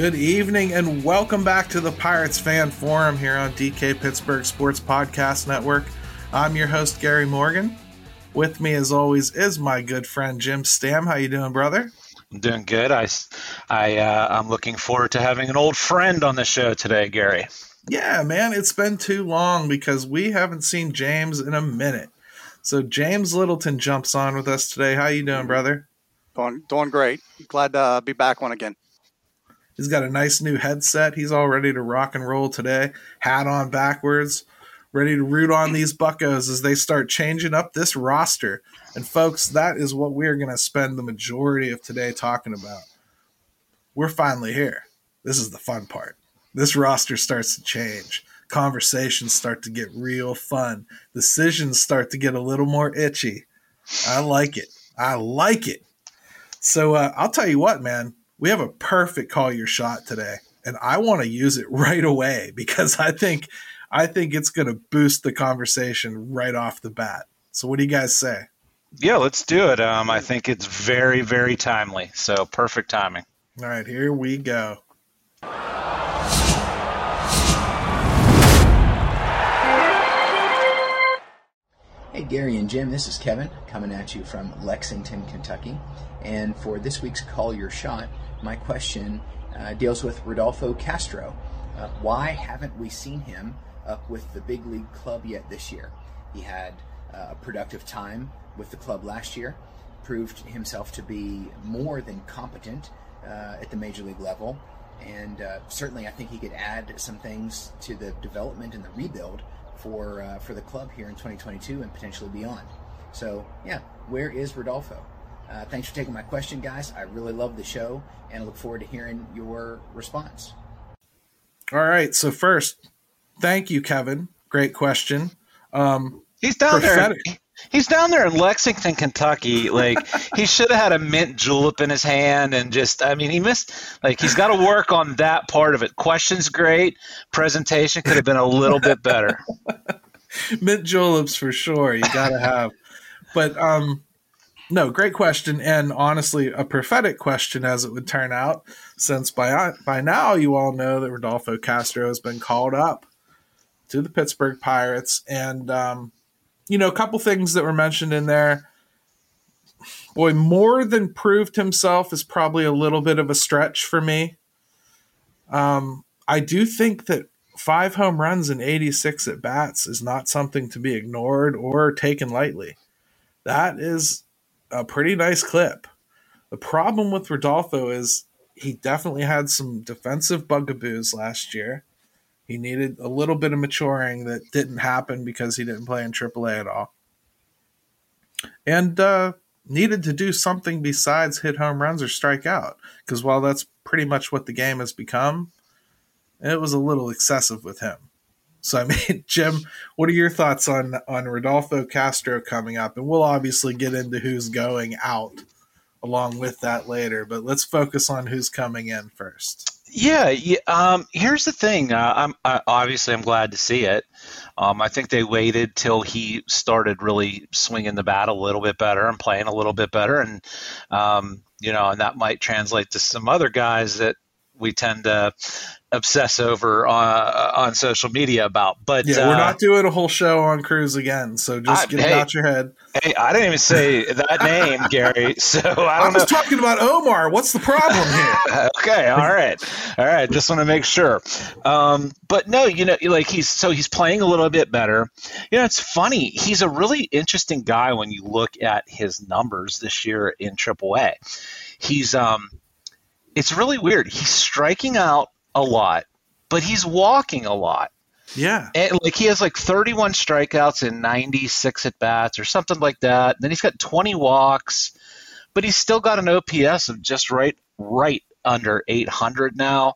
Good evening and welcome back to the Pirates Fan Forum here on DK Pittsburgh Sports Podcast Network. I'm your host Gary Morgan. With me, as always, is my good friend Jim Stam. How you doing, brother? I'm doing good. I, I, uh, I'm looking forward to having an old friend on the show today, Gary. Yeah, man, it's been too long because we haven't seen James in a minute. So James Littleton jumps on with us today. How you doing, brother? Doing, doing great. Glad to uh, be back on again. He's got a nice new headset. He's all ready to rock and roll today. Hat on backwards, ready to root on these buckos as they start changing up this roster. And folks, that is what we're going to spend the majority of today talking about. We're finally here. This is the fun part. This roster starts to change. Conversations start to get real fun. Decisions start to get a little more itchy. I like it. I like it. So uh, I'll tell you what, man we have a perfect call your shot today and i want to use it right away because i think i think it's going to boost the conversation right off the bat. So what do you guys say? Yeah let's do it. Um, i think it's very very timely. So perfect timing. All right here we go. Hey, Gary and Jim, this is Kevin coming at you from Lexington, Kentucky. And for this week's Call Your Shot, my question uh, deals with Rodolfo Castro. Uh, why haven't we seen him up with the big league club yet this year? He had uh, a productive time with the club last year, proved himself to be more than competent uh, at the major league level, and uh, certainly I think he could add some things to the development and the rebuild for uh, for the club here in 2022 and potentially beyond. So yeah, where is Rodolfo? Uh, thanks for taking my question, guys. I really love the show and I look forward to hearing your response. All right. So, first, thank you, Kevin. Great question. Um, he's down prophetic. there. He's down there in Lexington, Kentucky. Like he should have had a mint julep in his hand, and just I mean, he missed. Like he's got to work on that part of it. Questions great, presentation could have been a little bit better. mint juleps for sure. You got to have, but um, no, great question, and honestly, a prophetic question as it would turn out, since by by now you all know that Rodolfo Castro has been called up to the Pittsburgh Pirates, and um, you know, a couple things that were mentioned in there. Boy, more than proved himself is probably a little bit of a stretch for me. Um, I do think that five home runs and 86 at bats is not something to be ignored or taken lightly. That is a pretty nice clip. The problem with Rodolfo is he definitely had some defensive bugaboos last year. He needed a little bit of maturing that didn't happen because he didn't play in AAA at all. And uh, needed to do something besides hit home runs or strike out. Because while that's pretty much what the game has become, it was a little excessive with him. So I mean, Jim, what are your thoughts on on Rodolfo Castro coming up? And we'll obviously get into who's going out along with that later, but let's focus on who's coming in first. Yeah, yeah um, here's the thing. Uh, I'm uh, obviously I'm glad to see it. Um, I think they waited till he started really swinging the bat a little bit better and playing a little bit better, and um, you know, and that might translate to some other guys that we tend to obsess over uh, on social media about. But yeah, we're uh, not doing a whole show on Cruz again, so just I, get hey, it out your head. Hey, I didn't even say that name, Gary. So I don't know. talking about Omar. What's the problem here? okay, all right, all right. Just want to make sure. Um, but no, you know, like he's so he's playing a little bit better. You know, it's funny. He's a really interesting guy when you look at his numbers this year in AAA. He's um, it's really weird. He's striking out a lot, but he's walking a lot. Yeah. And like he has like 31 strikeouts and 96 at bats or something like that. then he's got 20 walks, but he's still got an OPS of just right right under 800 now.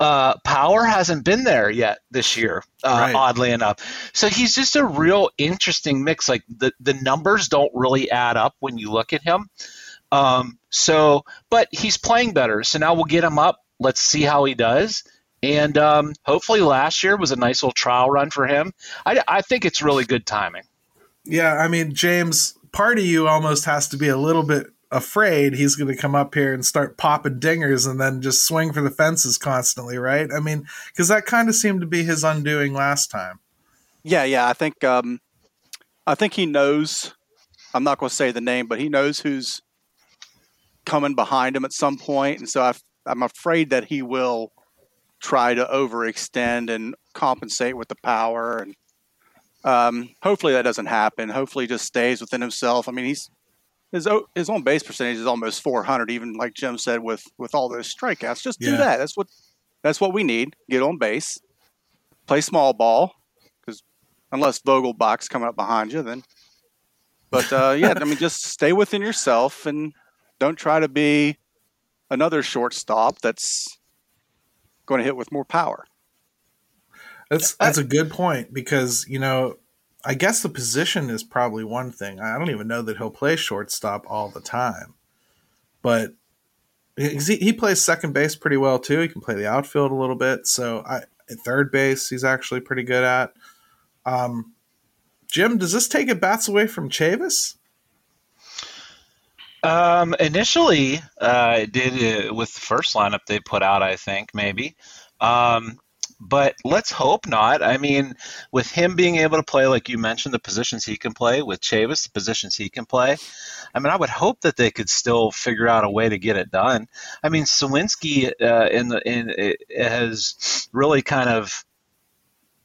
Uh, power hasn't been there yet this year, uh, right. oddly enough. So he's just a real interesting mix. Like the, the numbers don't really add up when you look at him. Um, so, but he's playing better. So now we'll get him up. Let's see how he does. And um, hopefully, last year was a nice little trial run for him. I, I think it's really good timing. Yeah, I mean, James, part of you almost has to be a little bit afraid he's going to come up here and start popping dingers and then just swing for the fences constantly, right? I mean, because that kind of seemed to be his undoing last time. Yeah, yeah. I think um, I think he knows. I'm not going to say the name, but he knows who's coming behind him at some point, and so i I'm afraid that he will try to overextend and compensate with the power and um, hopefully that doesn't happen. Hopefully, he just stays within himself. I mean, he's his his on base percentage is almost 400. Even like Jim said, with with all those strikeouts, just do that. That's what that's what we need. Get on base, play small ball, because unless Vogelbach's coming up behind you, then. But uh, yeah, I mean, just stay within yourself and don't try to be another shortstop that's going to hit with more power. That's that's a good point because you know I guess the position is probably one thing. I don't even know that he'll play shortstop all the time, but he, he plays second base pretty well too. He can play the outfield a little bit. So I third base he's actually pretty good at. Um, Jim, does this take at bats away from Chavis? Um, initially, uh, did uh, with the first lineup they put out. I think maybe. Um, but let's hope not. I mean, with him being able to play, like you mentioned, the positions he can play, with Chavis, the positions he can play, I mean, I would hope that they could still figure out a way to get it done. I mean, Suwinski uh, in the in has really kind of,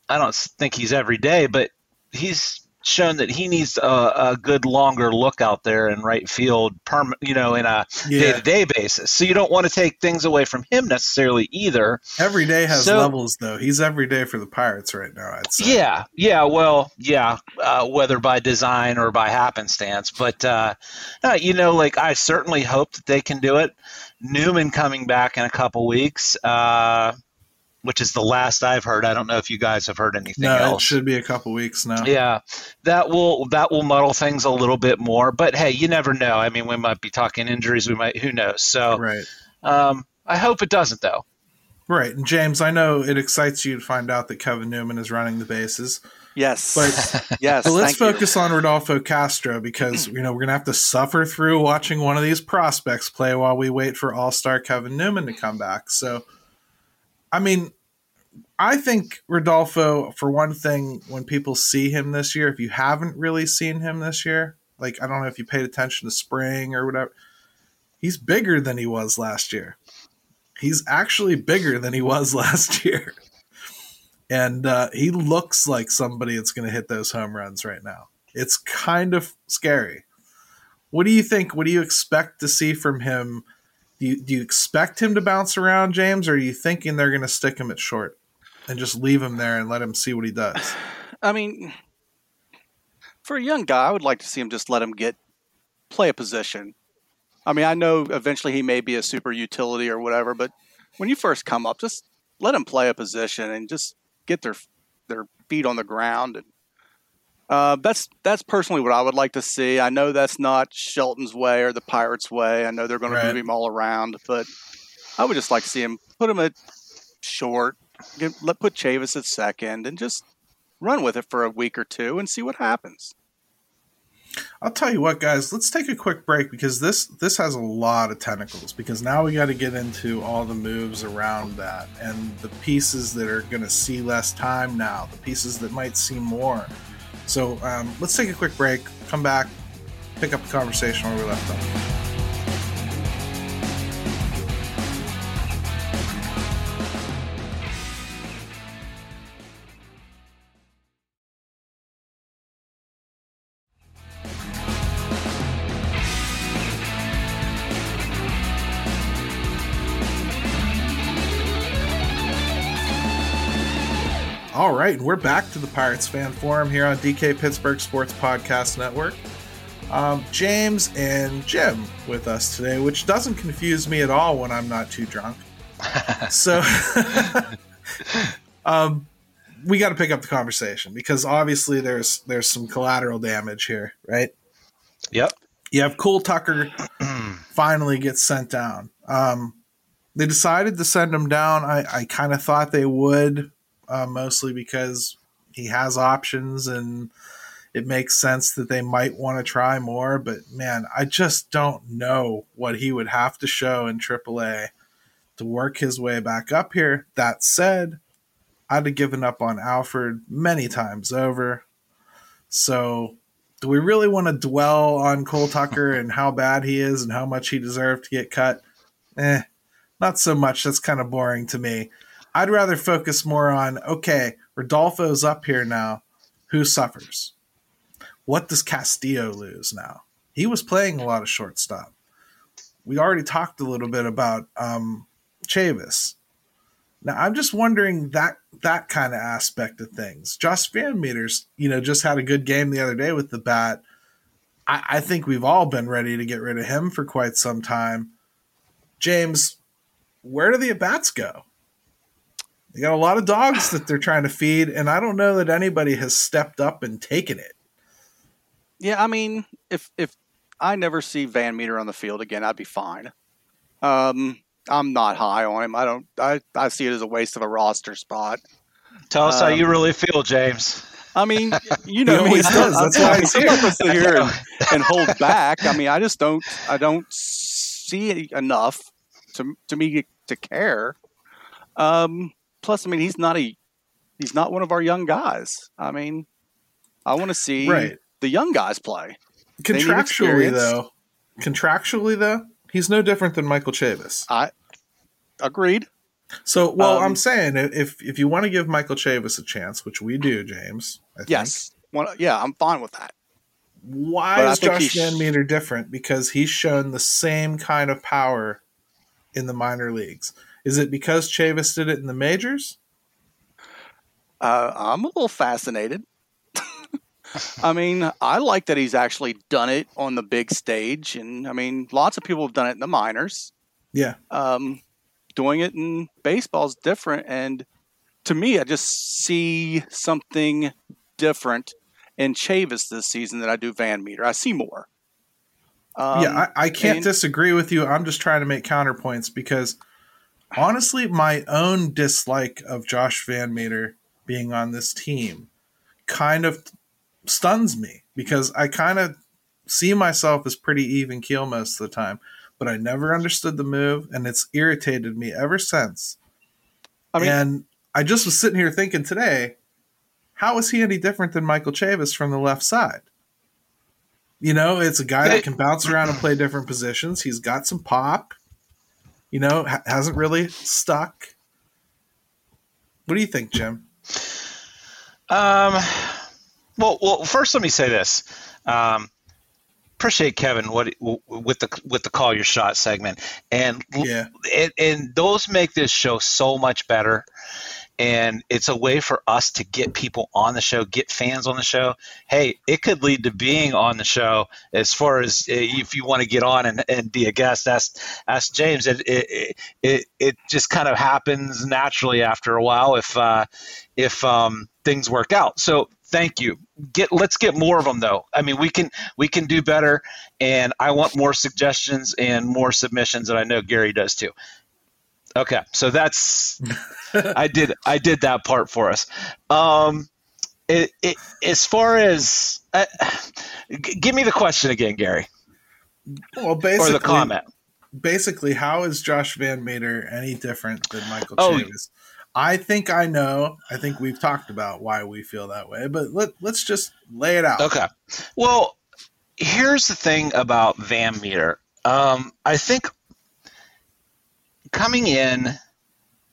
I don't think he's every day, but he's shown that he needs a, a, good longer look out there in right field, perm, you know, in a day to day basis. So you don't want to take things away from him necessarily either. Every day has so, levels, though. He's every day for the Pirates right now. I'd say. Yeah, yeah. Well, yeah. Uh, whether by design or by happenstance, but uh, you know, like I certainly hope that they can do it. Newman coming back in a couple weeks. Uh, which is the last I've heard. I don't know if you guys have heard anything no, else. It should be a couple weeks now. Yeah, that will that will muddle things a little bit more. But hey, you never know. I mean, we might be talking injuries. We might. Who knows? So, right. Um, I hope it doesn't though. Right, and James, I know it excites you to find out that Kevin Newman is running the bases. Yes, but yes. But let's focus you. on Rodolfo Castro because you know we're gonna have to suffer through watching one of these prospects play while we wait for All Star Kevin Newman to come back. So, I mean, I think Rodolfo, for one thing, when people see him this year, if you haven't really seen him this year, like I don't know if you paid attention to spring or whatever, he's bigger than he was last year. He's actually bigger than he was last year. And uh, he looks like somebody that's going to hit those home runs right now. It's kind of scary. What do you think? What do you expect to see from him? Do you, do you expect him to bounce around, James, or are you thinking they're going to stick him at short? And just leave him there and let him see what he does. I mean, for a young guy, I would like to see him just let him get play a position. I mean, I know eventually he may be a super utility or whatever, but when you first come up, just let him play a position and just get their their feet on the ground. And uh, that's that's personally what I would like to see. I know that's not Shelton's way or the Pirates' way. I know they're going right. to move him all around, but I would just like to see him put him at short, let put Chavis at second and just run with it for a week or two and see what happens. I'll tell you what, guys. Let's take a quick break because this this has a lot of tentacles. Because now we got to get into all the moves around that and the pieces that are going to see less time now, the pieces that might see more. So um, let's take a quick break. Come back, pick up the conversation where we left off. Right, and we're back to the Pirates Fan Forum here on DK Pittsburgh Sports Podcast Network. Um, James and Jim with us today, which doesn't confuse me at all when I'm not too drunk. so, um, we got to pick up the conversation because obviously there's there's some collateral damage here, right? Yep. you have Cole Tucker finally gets sent down. Um, they decided to send him down. I, I kind of thought they would, uh, mostly because he has options and it makes sense that they might want to try more. But man, I just don't know what he would have to show in AAA to work his way back up here. That said, I'd have given up on Alford many times over. So, do we really want to dwell on Cole Tucker and how bad he is and how much he deserved to get cut? Eh, not so much. That's kind of boring to me. I'd rather focus more on okay, Rodolfo's up here now. Who suffers? What does Castillo lose now? He was playing a lot of shortstop. We already talked a little bit about um, Chavis. Now I'm just wondering that that kind of aspect of things. Josh Van Meters, you know, just had a good game the other day with the bat. I, I think we've all been ready to get rid of him for quite some time. James, where do the at bats go? They got a lot of dogs that they're trying to feed, and I don't know that anybody has stepped up and taken it. Yeah, I mean, if if I never see Van Meter on the field again, I'd be fine. Um, I'm not high on him. I don't. I, I see it as a waste of a roster spot. Tell us um, how you Um, really feel, James. I mean, you know, always me. does. That's why he's I'm here. to sit here and, and hold back. I mean, I just don't. I don't see enough to to me to care. Um, plus, I mean, he's not a he's not one of our young guys. I mean, I want to see Right. the young guys play. Contractually, though, contractually though, he's no different than Michael Chavis. I agreed. So, well, Um, I'm saying if if you want to give Michael Chavis a chance, which we do, James, I think, Yes. One, yeah, I'm fine with that. why But is Josh Van Meter different? Because he's shown the same kind of power in the minor leagues. Is it because Chavis did it in the majors? Uh, I'm a little fascinated. I mean, I like that he's actually done it on the big stage, and I mean, lots of people have done it in the minors. Yeah, Um, doing it in baseball is different, and to me, I just see something different in Chavis this season than I do Van Meter. I see more. Um, yeah, I, I can't and- disagree with you. I'm just trying to make counterpoints because honestly, my own dislike of Josh Van Meter being on this team kind of stuns me because I kind of see myself as pretty even keel most of the time, but I never understood the move and it's irritated me ever since. I mean, and I just was sitting here thinking today, how is he any different than Michael Chavis from the left side? You know, it's a guy that can bounce around and play different positions. He's got some pop. You know, ha- hasn't really stuck. What do you think, Jim? Um, well, well, first let me say this. Um, appreciate Kevin what with the with the call your shot segment, and Yeah. and, and those make this show so much better. And it's a way for us to get people on the show, get fans on the show. Hey, it could lead to being on the show as far as uh, if you want to get on and, and be a guest. Ask, ask James. It, it, it, it just kind of happens naturally after a while if, uh, if um, things work out. So thank you. Get let's get more of them though. I mean, we can we can do better, and I want more suggestions and more submissions, and I know Gary does too. Okay, so that's I did I did that part for us. Um, it, it, as far as uh, g- give me the question again, Gary, Well, basically, or the comment. basically, how is Josh Van Meter any different than Michael Oh. Chavis? I think I know. I think we've talked about why we feel that way, but let, let's just lay it out. Okay. Well, here's the thing about Van Meter. Um, I think coming in,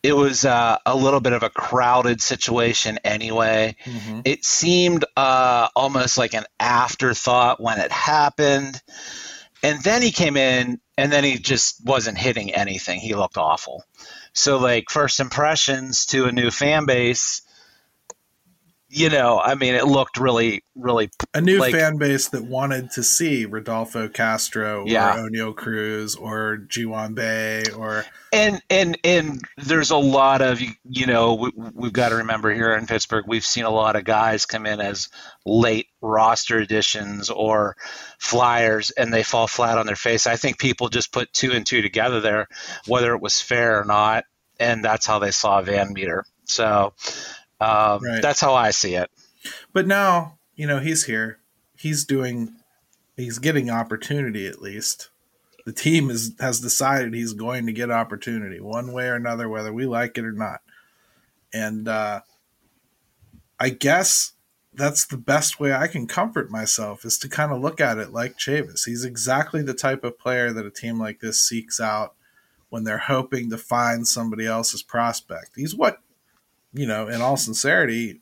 it was uh, a little bit of a crowded situation anyway. Mhm. It seemed uh, almost like an afterthought when it happened. And then he came in, and then he just wasn't hitting anything. He looked awful. So, like, first impressions to a new fan base, you know, I mean, it looked really, really a new like, fan base that wanted to see Rodolfo Castro Yeah. or Oneil Cruz or Ji-hwan Bae or and and and there's a lot of you- know we, we've got to remember here in Pittsburgh we've seen a lot of guys come in as late roster additions or flyers and they fall flat on their face. I think people just put two and two together there, whether it was fair or not, and that's how they saw Van Meter. So um, Right. that's how I see it. But now, you know, he's here. He's doing he's getting opportunity at least. The team is has decided he's going to get opportunity one way or another, whether we like it or not. And uh I guess that's the best way I can comfort myself is to kind of look at it like Chavis. He's exactly the type of player that a team like this seeks out when they're hoping to find somebody else's prospect. He's what, you know, in all sincerity,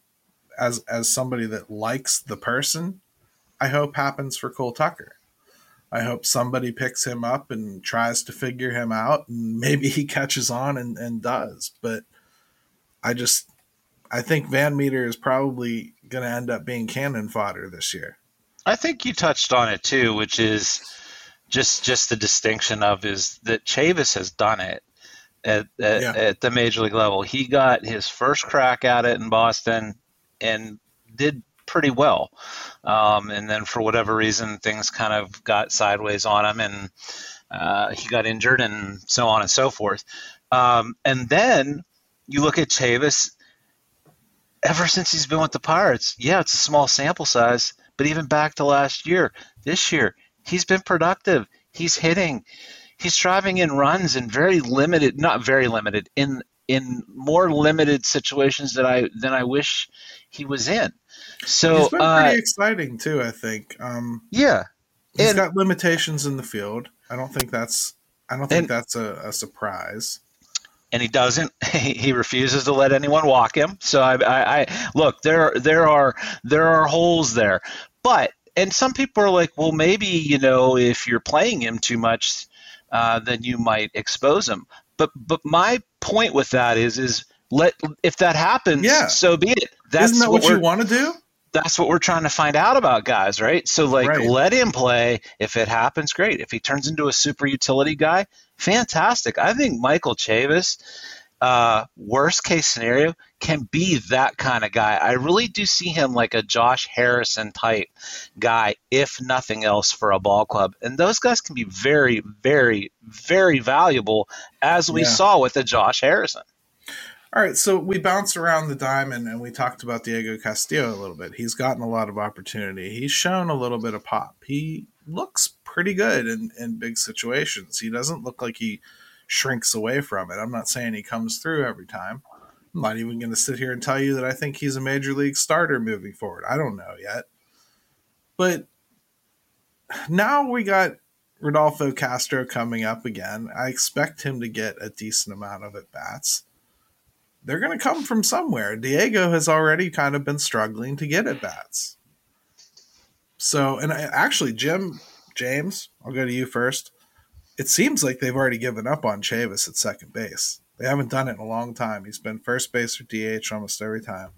as as somebody that likes the person, I hope happens for Cole Tucker. I hope somebody picks him up and tries to figure him out, and maybe he catches on and, and does. But I just, I think Van Meter is probably going to end up being cannon fodder this year. I think you touched on it too, which is just just the distinction of is that Chavis has done it at at, Yeah. at the major league level. He got his first crack at it in Boston and did pretty well. Um, and then for whatever reason, things kind of got sideways on him, and uh, he got injured, and so on and so forth. Um, and then you look at Chavis. Ever since he's been with the Pirates, yeah, it's a small sample size, but even back to last year, this year, he's been productive. He's hitting. He's driving in runs in very limited, not very limited, in in more limited situations that I than I wish he was in. So He's been uh, pretty exciting too. I think. Um, yeah, he's And- got limitations in the field. I don't think that's. I don't think And- that's a, a surprise. and he doesn't. He, he refuses to let anyone walk him. So I, I, I look there. There are there are holes there, but and some people are like, well, maybe you know, if you're playing him too much, uh, then you might expose him. But but my point with that is is let if that happens, Yeah. so be it. That's Isn't that what, what, you want to do? that's what we're trying to find out about guys, right? So like Right. let him play. If it happens, great. If he turns into a super utility guy, fantastic. I think Michael Chavis, uh, worst case scenario, can be that kind of guy. I really do see him like a Josh Harrison type guy, if nothing else, for a ball club. And those guys can be very, very, very valuable, as we Yeah. saw with the Josh Harrison. All right, so we bounced around the diamond and we talked about Diego Castillo a little bit. He's gotten a lot of opportunity. He's shown a little bit of pop. He looks pretty good in, in big situations. He doesn't look like he shrinks away from it. I'm not saying he comes through every time. I'm not even going to sit here and tell you that I think he's a major league starter moving forward. I don't know yet. But now we got Rodolfo Castro coming up again. I expect him to get a decent amount of at bats they're going to come from somewhere. Diego has already kind of been struggling to get at bats. So, and I, actually, Jim, James, I'll go to you first. It seems like they've already given up on Chavis at second base. They haven't done it in a long time. He's been first base or DH almost every time.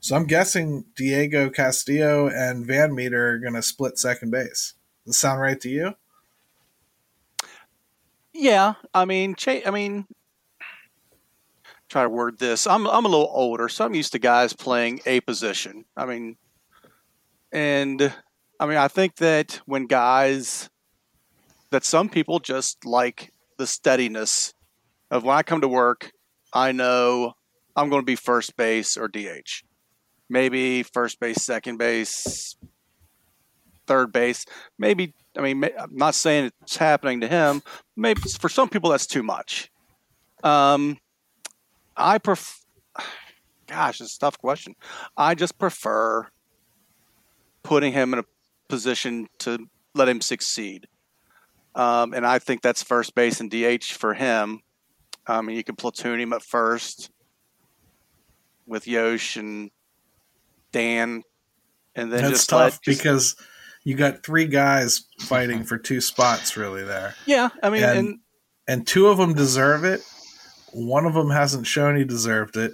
So I'm guessing Diego Castillo and Van Meter are going to split second base. Does this sound right to you? Yeah, I mean, I mean, try to word this. I'm I'm a little older, so I'm used to guys playing a position. I mean, and I mean, I think that when guys that some people just like the steadiness of when I come to work, I know I'm going to be first base or DH. Maybe first base, second base, third base. Maybe I mean, I'm not saying it's happening to him. Maybe for some people that's too much. Um, I prefer. Gosh, it's a tough question. I just prefer putting him in a position to let him succeed. Um, and I think that's first base and DH for him. Um, I mean, you can platoon him at first with Yosh and Dan, and then That's just tough let, just- because you got three guys fighting for two spots really there. yeah, I mean, and- and and two of them deserve it. One of them hasn't shown he deserved it,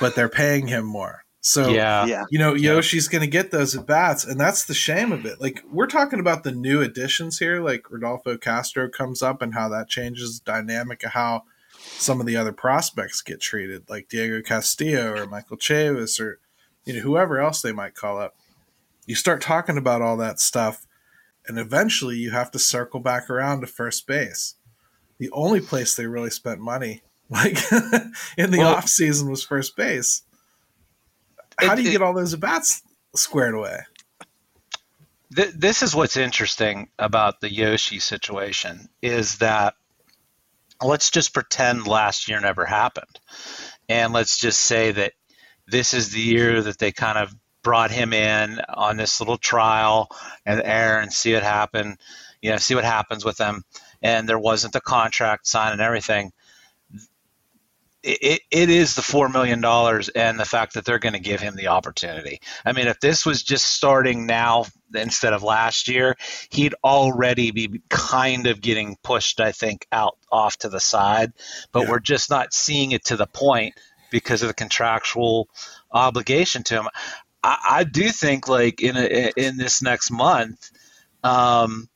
but they're paying him more. So yeah, yeah. you know, Yoshi's going to get those at bats, and that's the shame of it. Like we're talking about the new additions here, like Rodolfo Castro comes up, and how that changes the dynamic of how some of the other prospects get treated, like Diego Castillo or Michael Chavis or you know whoever else they might call up. You start talking about all that stuff, and eventually you have to circle back around to first base. The only place they really spent money, like in the Well- off season, was first base. How It- do you it- get all those at bats squared away? Th- this is what's interesting about the Yoshi situation is that let's just pretend last year never happened, and let's just say that this is the year that they kind of brought him in on this little trial and air and see what happen, you know, see what happens with them, and there wasn't the contract signed and everything. It, it, it is the four million dollars and the fact that they're going to give him the opportunity. I mean, if this was just starting now instead of last year, he'd already be kind of getting pushed, I think, out off to the side. But Yeah. we're just not seeing it to the point because of the contractual obligation to him. I, I do think, like in a, in this next month, um,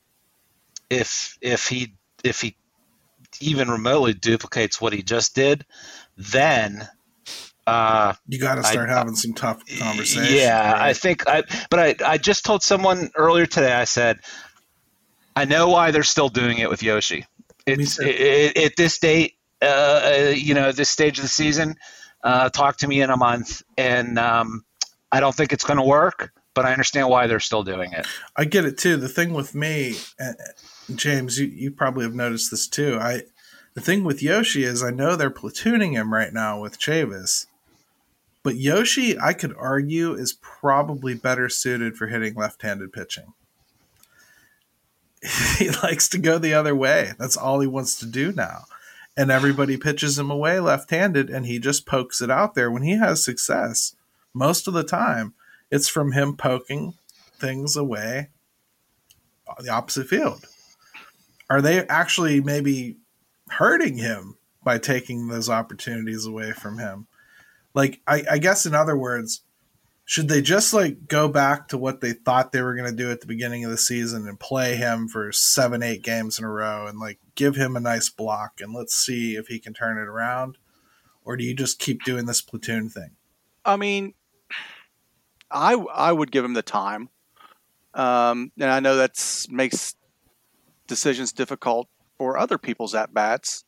if if he if he even remotely duplicates what he just did, then uh, You got to I- start having some tough conversations. yeah, I think I. But I, I just told someone earlier today. I said, I know why they're still doing it with Yoshi. It's it, it, at this date, uh, you know, this stage of the season. Uh, talk to me in a month, and um, I don't think it's going to work. But I understand why they're still doing it. I get it too. The thing with me, uh, James, you, you probably have noticed this too. I the thing with Yoshi is I know they're platooning him right now with Chavis, but Yoshi, I could argue, is probably better suited for hitting left-handed pitching. he likes to go the other way. That's all he wants to do now. And everybody pitches him away left-handed, and he just pokes it out there. When he has success, most of the time, it's from him poking things away the opposite field. Are they actually maybe hurting him by taking those opportunities away from him? Like, I, I guess, in other words, should they just like go back to what they thought they were going to do at the beginning of the season and play him for seven, eight games in a row and like give him a nice block and let's see if he can turn it around? Or do you just keep doing this platoon thing? I mean, I I would give him the time, um, and I know that makes decisions difficult for other people's at bats.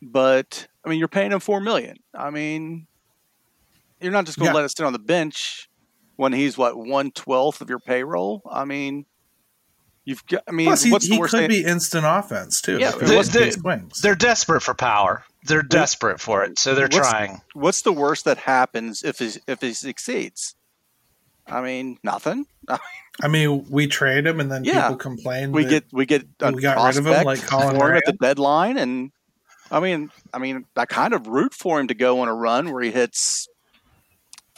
But I mean, you're paying him four million. I mean, you're not just going to Yeah. let us sit on the bench when he's what one twelfth of your payroll. I mean, you've got. I mean, Plus, he, what's he could thing? be instant offense too. Yeah, if it they, they, they're desperate for power. They're desperate for it, so they're What's- trying. what's the worst that happens if he if he succeeds? I mean, nothing. I mean, we trade him, and then Yeah. people complain. we get we get we got rid of him, like Colin for him at the deadline, and I mean, I mean, I kind of root for him to go on a run where he hits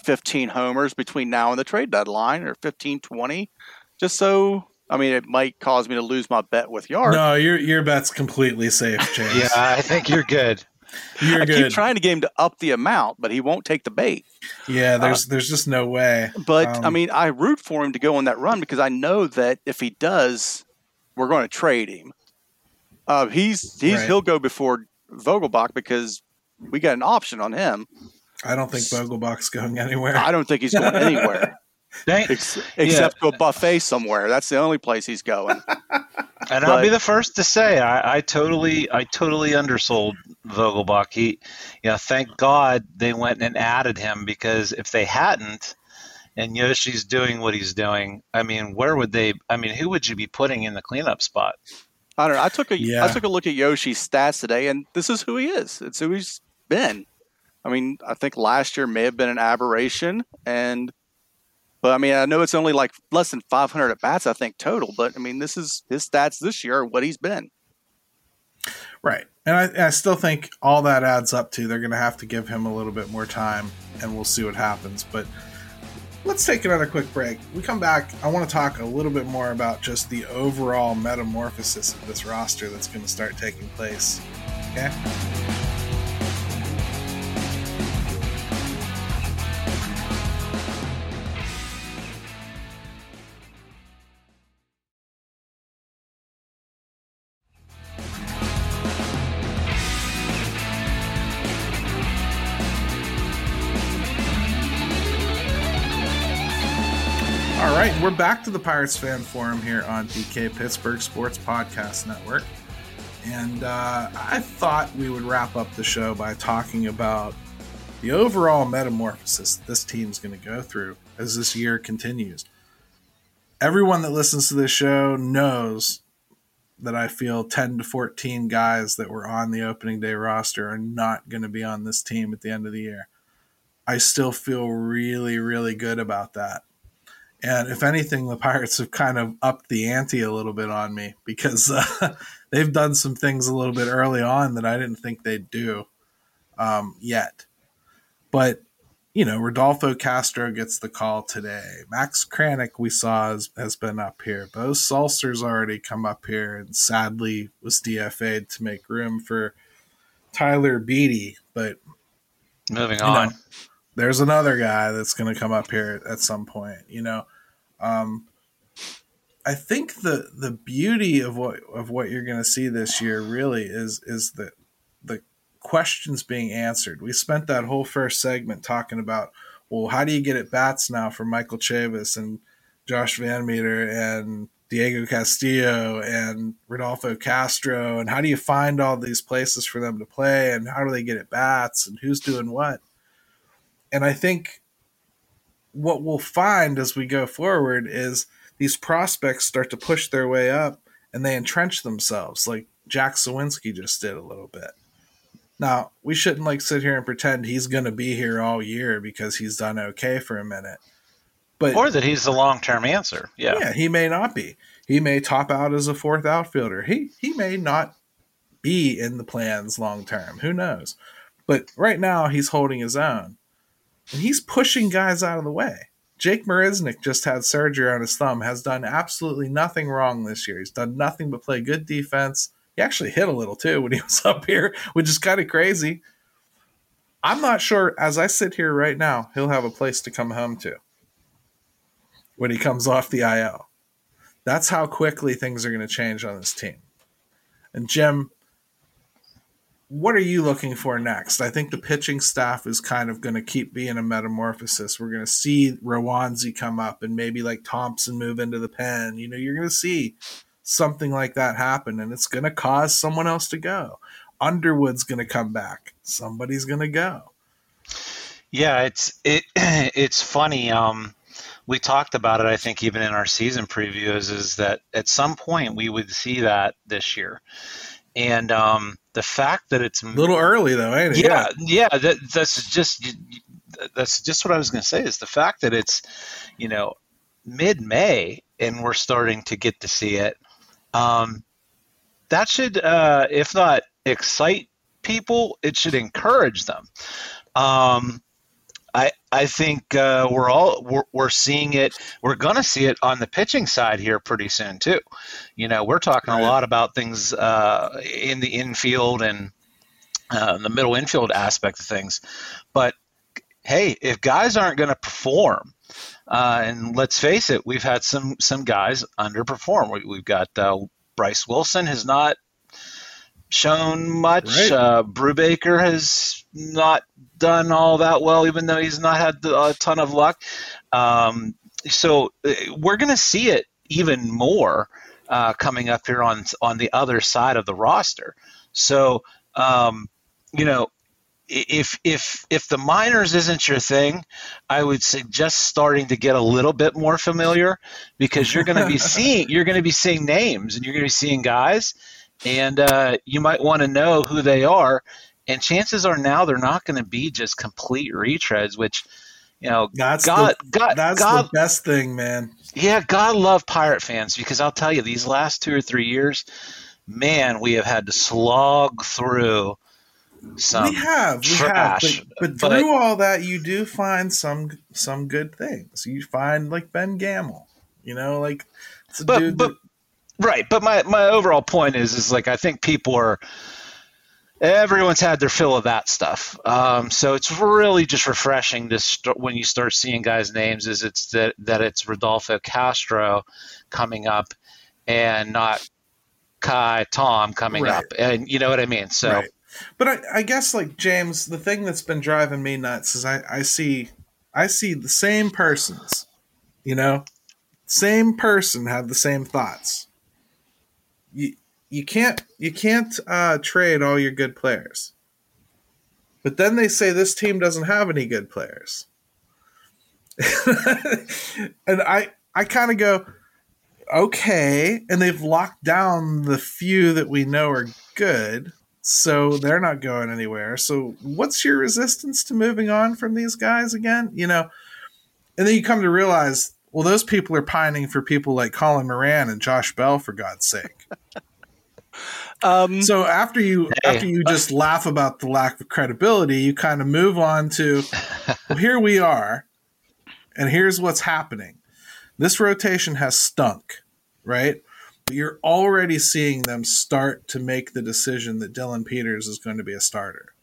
15 homers between now and the trade deadline, or 15, 20, just so. I mean, it might cause me to lose my bet with Yard. No, your your bet's completely safe, James. Yeah, I think you're good. you're I good. keep trying to get him to up the amount, but he won't take the bait. yeah, there's there's just no way. But I Um, mean, I root for him to go on that run because I know that if he does, we're going to trade him. Uh, he's he's Right. he'll go before Vogelbach because we got an option on him. I don't think Vogelbach's going anywhere. I don't think he's going anywhere Thank- ex- except to a buffet somewhere. That's the only place he's going. And I'll be the first to say I, I totally I totally undersold Vogelbach. He you know, thank God they went and added him because if they hadn't and Yoshi's doing what he's doing, I mean, where would they I mean, who would you be putting in the cleanup spot? I don't know. I took a I Yeah. I took a look at Yoshi's stats today, and this is who he is. It's who he's been. I mean, I think last year may have been an aberration, and but I mean, I know it's only like less than 500 at bats, I think total. But I mean, this is his stats this year, are what he's been. Right. And I, I still think all that adds up to they're going to have to give him a little bit more time, and we'll see what happens. But let's take another quick break. We come back. I want to talk a little bit more about just the overall metamorphosis of this roster that's going to start taking place. Okay. We're back to the Pirates Fan Forum here on DK Pittsburgh Sports Podcast Network. And uh, I thought we would wrap up the show by talking about the overall metamorphosis this team's going to go through as this year continues. Everyone that listens to this show knows that I feel 10 to 14 guys that were on the opening day roster are not going to be on this team at the end of the year. I still feel really, really good about that. And if anything, the Pirates have kind of upped the ante a little bit on me because uh, they've done some things a little bit early on that I didn't think they'd do um, yet. But, you know, Rodolfo Castro gets the call today. Max Kranick, we saw, has, has been up here. Beau Sulser's already come up here and sadly was DFA'd to make room for Tyler Beede. But moving on. Know, there's another guy that's going to come up here at some point. You know, um, I think the the beauty of what of what you're going to see this year really is is the the questions being answered. We spent that whole first segment talking about well, how do you get at bats now for Michael Chavis and Josh VanMeter and Diego Castillo and Rodolfo Castro, and how do you find all these places for them to play, and how do they get at bats, and who's doing what? And I think what we'll find as we go forward is these prospects start to push their way up and they entrench themselves, like Jack Suwinski just did a little bit. Now, we shouldn't like sit here and pretend he's going to be here all year because he's done okay for a minute. But or that he's the long-term answer. Yeah. Yeah, he may not be. He may top out as a fourth outfielder. He he may not be in the plans long term. Who knows? But right now he's holding his own. And he's pushing guys out of the way. Jake Marisnick just had surgery on his thumb, has done absolutely nothing wrong this year. He's done nothing but play good defense. He actually hit a little too when he was up here, which is kind of crazy. I'm not sure, as I sit here right now, he'll have a place to come home to when he comes off the IL. That's how quickly things are going to change on this team. And Jim, what are you looking for next? I think the pitching staff is kind of going to keep being a metamorphosis. We're going to see Roansy come up and maybe like Thompson move into the pen. You know, you're going to see something like that happen, and it's going to cause someone else to go. Underwood's going to come back. Somebody's going to go. Yeah, it's it it's funny. Um, we talked about it. I think even in our season previews, is that at some point we would see that this year, and um, the fact that it's a little early though, ain't it? Yeah, yeah. yeah that, that's just that's just what I was going to say. Is the fact that it's you know mid May and we're starting to get to see it. Um, that should, uh, if not excite people, it should encourage them. Um, I I think uh, we're all we're, we're seeing it. We're going to see it on the pitching side here pretty soon too. You know, we're talking right. a lot about things uh, in the infield and uh, the middle infield aspect of things, but hey, if guys aren't going to perform, uh, and let's face it, we've had some some guys underperform. We, have got uh, Bryce Wilson has not shown much. Right. Uh, Brubaker has not done all that well, even though he's not had a ton of luck. Um, so uh, we're going to see it even more uh, coming up here on on the other side of the roster. So um, you know. If if if the minors isn't your thing, I would suggest starting to get a little bit more familiar because you're going to be seeing you're going to be seeing names and you're going to be seeing guys, and uh, you might want to know who they are. And chances are now they're not going to be just complete retreads, which you know, that's God, the, God, that's God, the best thing, man. Yeah, God love Pirate fans because I'll tell you, these last two or three years, man, we have had to slog through some we have, we trash. Have, but, but, through all that, you do find some some good things. You find like Ben Gamel, you know, like but, but Right, but my my overall point is is like I think people are everyone's had their fill of that stuff. Um, so it's really just refreshing to st- when you start seeing guys' names is it's that that it's Rodolfo Castro coming up and not Kai Tom coming right. up, and you know what I mean. So, right. but I, I guess like James, the thing that's been driving me nuts is I, I see I see the same persons, you know, same person have the same thoughts. You you can't you can't uh, trade all your good players. But then they say this team doesn't have any good players. and I I kind of go, okay, and they've locked down the few that we know are good, so they're not going anywhere. So what's your resistance to moving on from these guys again? You know, and then you come to realize, well, those people are pining for people like Colin Moran and Josh Bell, for God's sake. Um, so after you Hey. after you just laugh about the lack of credibility, you kind of move on to well, here we are, and here's what's happening. This rotation has stunk, right? But you're already seeing them start to make the decision that Dillon Peters is going to be a starter.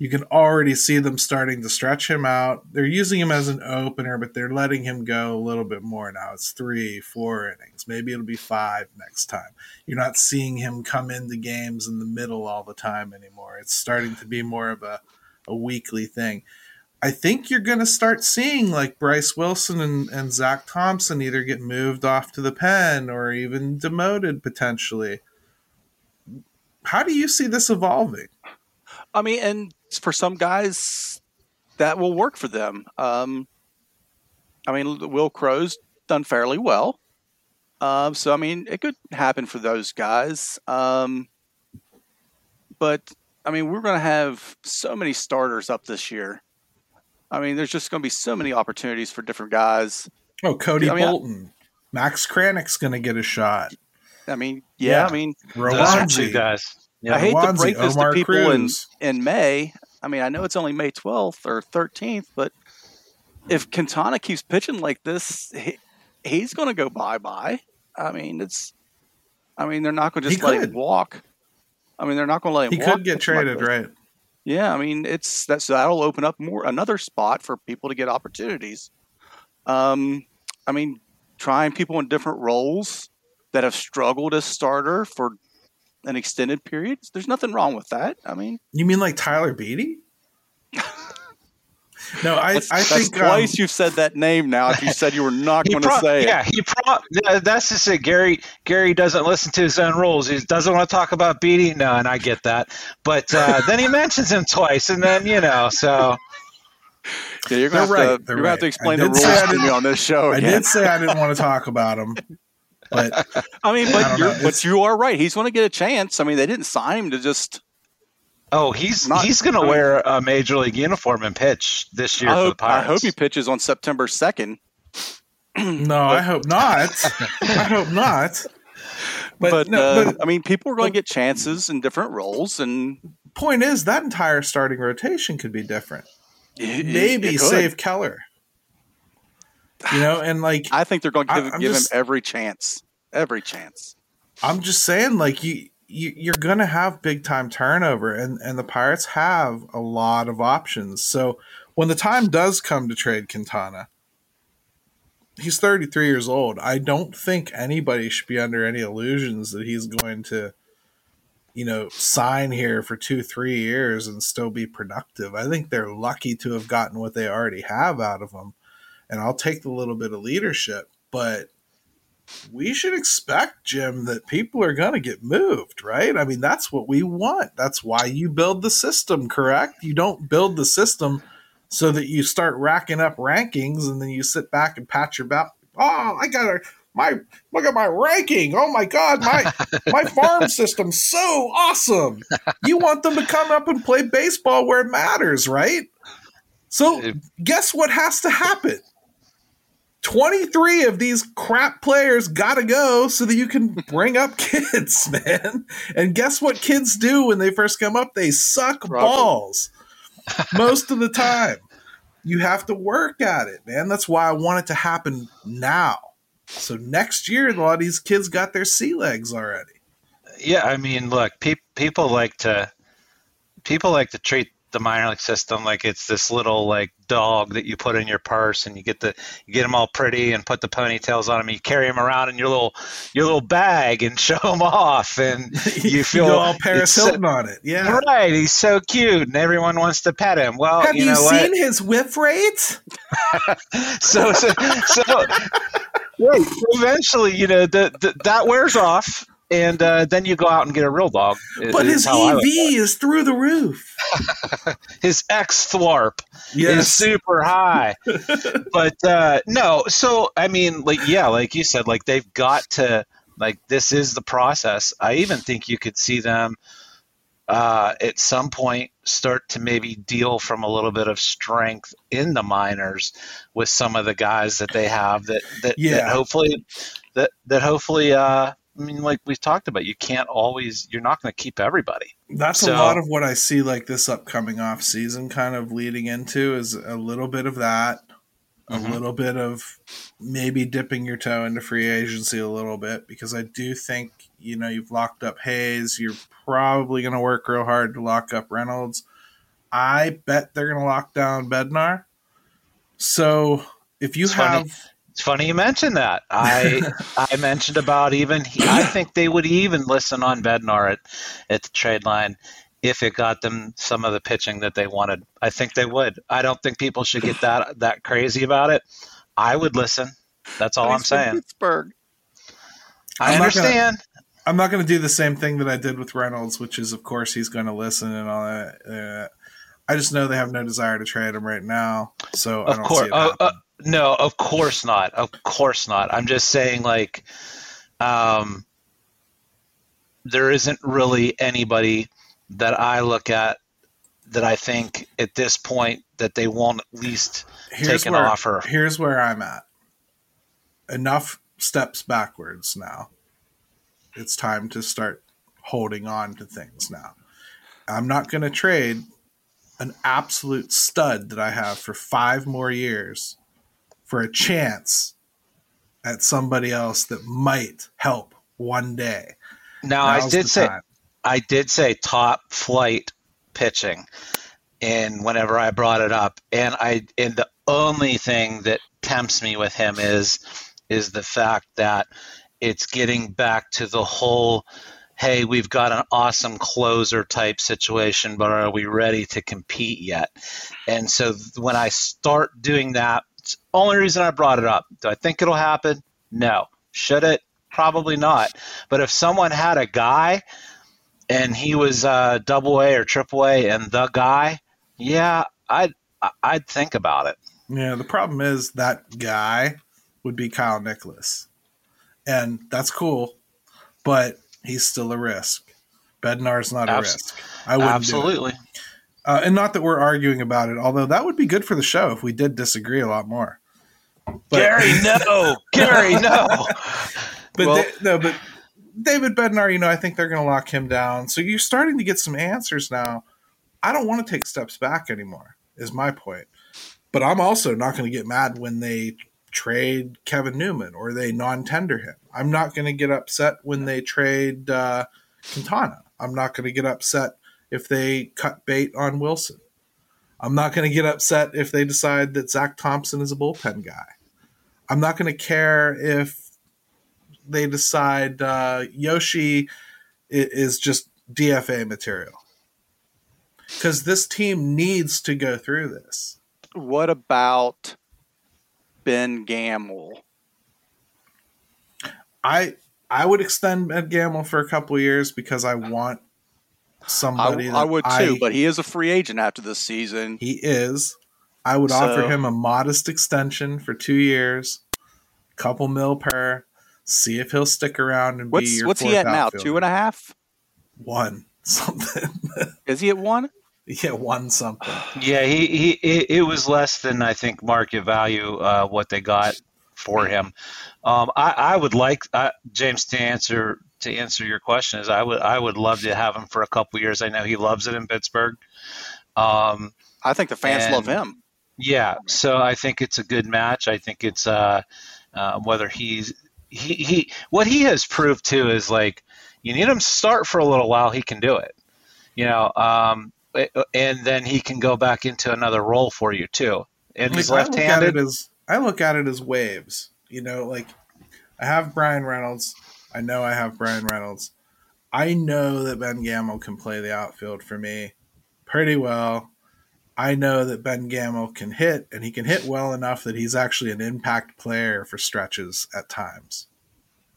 You can already see them starting to stretch him out. They're using him as an opener, but they're letting him go a little bit more now. It's three, four innings. Maybe it'll be five next time. You're not seeing him come into games in the middle all the time anymore. It's starting to be more of a, a weekly thing. I think you're going to start seeing like Bryce Wilson and, and Zach Thompson either get moved off to the pen or even demoted potentially. How do you see this evolving? I mean, and for some guys, that will work for them. Um, I mean, Wil Crowe's done fairly well. Um, so, I mean, it could happen for those guys. Um, but, I mean, we're going to have so many starters up this year. I mean, there's just going to be so many opportunities for different guys. Oh, Cody I mean, I- Bolton. Max Kranick's going to get a shot. I mean, yeah, Yeah. I mean, Those are two Roansy. guys. Yeah. I hate to break this Omar to people in, Cruz. in May. I mean, I know it's only May 12th or 13th, but if Quintana keeps pitching like this, he, he's going to go bye bye. I mean, it's. I mean, they're not going to just He let could. him walk. I mean, they're not going to let him. He walk could get pitching like traded, right? Yeah, I mean, it's that's that'll open up more another spot for people to get opportunities. Um, I mean, trying people in different roles that have struggled as starter for an extended period. There's nothing wrong with that. I mean, You mean like Tyler Beede? no, I, that's, I that's think um, twice you've said that name now. If you said you were not going to pro- say yeah, it, he pro- yeah, that's just it. Gary Gary doesn't listen to his own rules. He doesn't want to talk about Beede. No, and I get that. But uh, then he mentions him twice, and then you know, so yeah, you're going to have right, to they're you're going to have to explain I the did say I rules to me on this show. I did say I didn't want to talk about him, but I mean, but don't you're, but you are right. He's going to get a chance. I mean, they didn't sign him to just. oh, he's Not- he's going to wear a major league uniform and pitch this year I for the hope, I hope he pitches on September second. no, I hope not. I hope not. But, But, no, uh, but I mean, people are going to get chances in different roles, and point is that entire starting rotation could be different. it- it- Maybe it save Keller. You know, and like I think they're going to give, give just- him every chance. Every chance. I'm just saying, like you, you you're gonna have big time turnover, and and the Pirates have a lot of options. So when the time does come to trade Quintana, he's 33 years old. I don't think anybody should be under any illusions that he's going to, you know, sign here for two, three years and still be productive. I think they're lucky to have gotten what they already have out of him, and I'll take the little bit of leadership, but we should expect, Jim, that people are going to get moved, right? I mean, that's what we want. That's why you build the system, correct? You don't build the system so that you start racking up rankings and then you sit back and pat your back. Oh, I got a my look at my ranking. Oh my god, my my farm system's so awesome. You want them to come up and play baseball where it matters, right? So guess what has to happen? 23 of these crap players gotta go so that you can bring up kids, man. And guess what kids do when they first come up? They suck Robert. balls most of the time. You have to work at it, man. That's why I want it to happen now. So next year, a lot of these kids got their sea legs already. Yeah, I mean, look, pe- people like to people like to treat the minor league system like it's this little like dog that you put in your purse and you get the you get them all pretty and put the ponytails on them and you carry them around in your little your little bag and show them off and you feel you all Paris Hilton on it. Yeah. right he's so cute and everyone wants to pet him well Have you you, know what seen his whiff rate? so so, so wait, eventually you know the, the, that wears off and uh, then you go out and get a real dog But his EV at through the roof. his X thwarp is super high. but uh, no, so I mean, like yeah, like you said, like they've got to like this is the process. I even think you could see them uh, at some point start to maybe deal from a little bit of strength in the minors with some of the guys that they have that that, Yeah. that hopefully that that hopefully uh, I mean like we've talked about you can't always you're not going to keep everybody. That's So- a lot of what I see like this upcoming off season kind of leading into is a little bit of that, Mhm. a little bit of maybe dipping your toe into free agency a little bit because I do think, you know, you've locked up Hayes, you're probably going to work real hard to lock up Reynolds. I bet they're going to lock down Bednar. So, if you It's funny. Have It's funny you mentioned that. I I mentioned about even I think they would even listen on Bednar at, at the trade line if it got them some of the pitching that they wanted. I think they would. I don't think people should get that that crazy about it. I would listen. That's all I'm saying. Pittsburgh. I I'm not gonna- understand. I'm not going to do the same thing that I did with Reynolds, which is, of course, he's going to listen and all that. Uh, I just know they have no desire to trade him right now, so I Of don't course. see it Uh, uh, no, of course not. Of course not. I'm just saying, like, um, there isn't really anybody that I look at that I think at this point that they won't at least here's take an where, offer. Here's where I'm at. Enough steps backwards now. It's time to start holding on to things now. I'm not going to trade an absolute stud that I have for five more years for a chance at somebody else that might help one day. Now, I did say time. I did say top flight pitching, and whenever I brought it up, and I and the only thing that tempts me with him is is the fact that it's getting back to the whole hey we've got an awesome closer type situation but are we ready to compete yet and so when i start doing that only reason i brought it up do i think it'll happen no should it probably not but if someone had a guy and he was uh, double A or triple A and the guy, yeah, I'd I'd think about it. Yeah, the problem is that guy would be Kyle Nicolas. And that's cool, but he's still a risk. Bednar's not a risk. I it. Absolutely. Uh, and not that we're arguing about it, although that would be good for the show if we did disagree a lot more. But, Gary, no. Gary, no. but Well- they- no, but David Bednar, you know, I think they're going to lock him down. So you're starting to get some answers now. I don't want to take steps back anymore. Is my point. But I'm also not going to get mad when they trade Kevin Newman or they non-tender him. I'm not going to get upset when they trade uh, Quintana. I'm not going to get upset if they cut bait on Wilson. I'm not going to get upset if they decide that Zach Thompson is a bullpen guy. I'm not going to care if they decide uh, Yoshi is just DFA material. Because this team needs to go through this. What about Ben Gamel? I I would extend Ben Gamel for a couple years because I want somebody. I that would too, but he is a free agent after this season. he is. I would offer him a modest extension for two years, couple mil per. See if he'll stick around and be What's your. what's he fourth at now? outfielder. Two and a half? one something. Is he at one? yeah, one something. Yeah, he, he it, it was less than I think market value uh, what they got for him. Um, I, I would like uh, James to answer to answer your question is I would I would love to have him for a couple years. I know he loves it in Pittsburgh. Um, I think the fans And- love him. Yeah, so I think it's a good match. I think it's uh, uh, whether he's he, he what he has proved too is like you need him to start for a little while, he can do it. You know, um, and then he can go back into another role for you too. And he's Like, I look at left-handed. it as I look at it as waves. You know, like I have Bryan Reynolds. I know I have Bryan Reynolds. I know that Ben Gamel can play the outfield for me pretty well. I know that Ben Gamel can hit, and he can hit well enough that he's actually an impact player for stretches at times.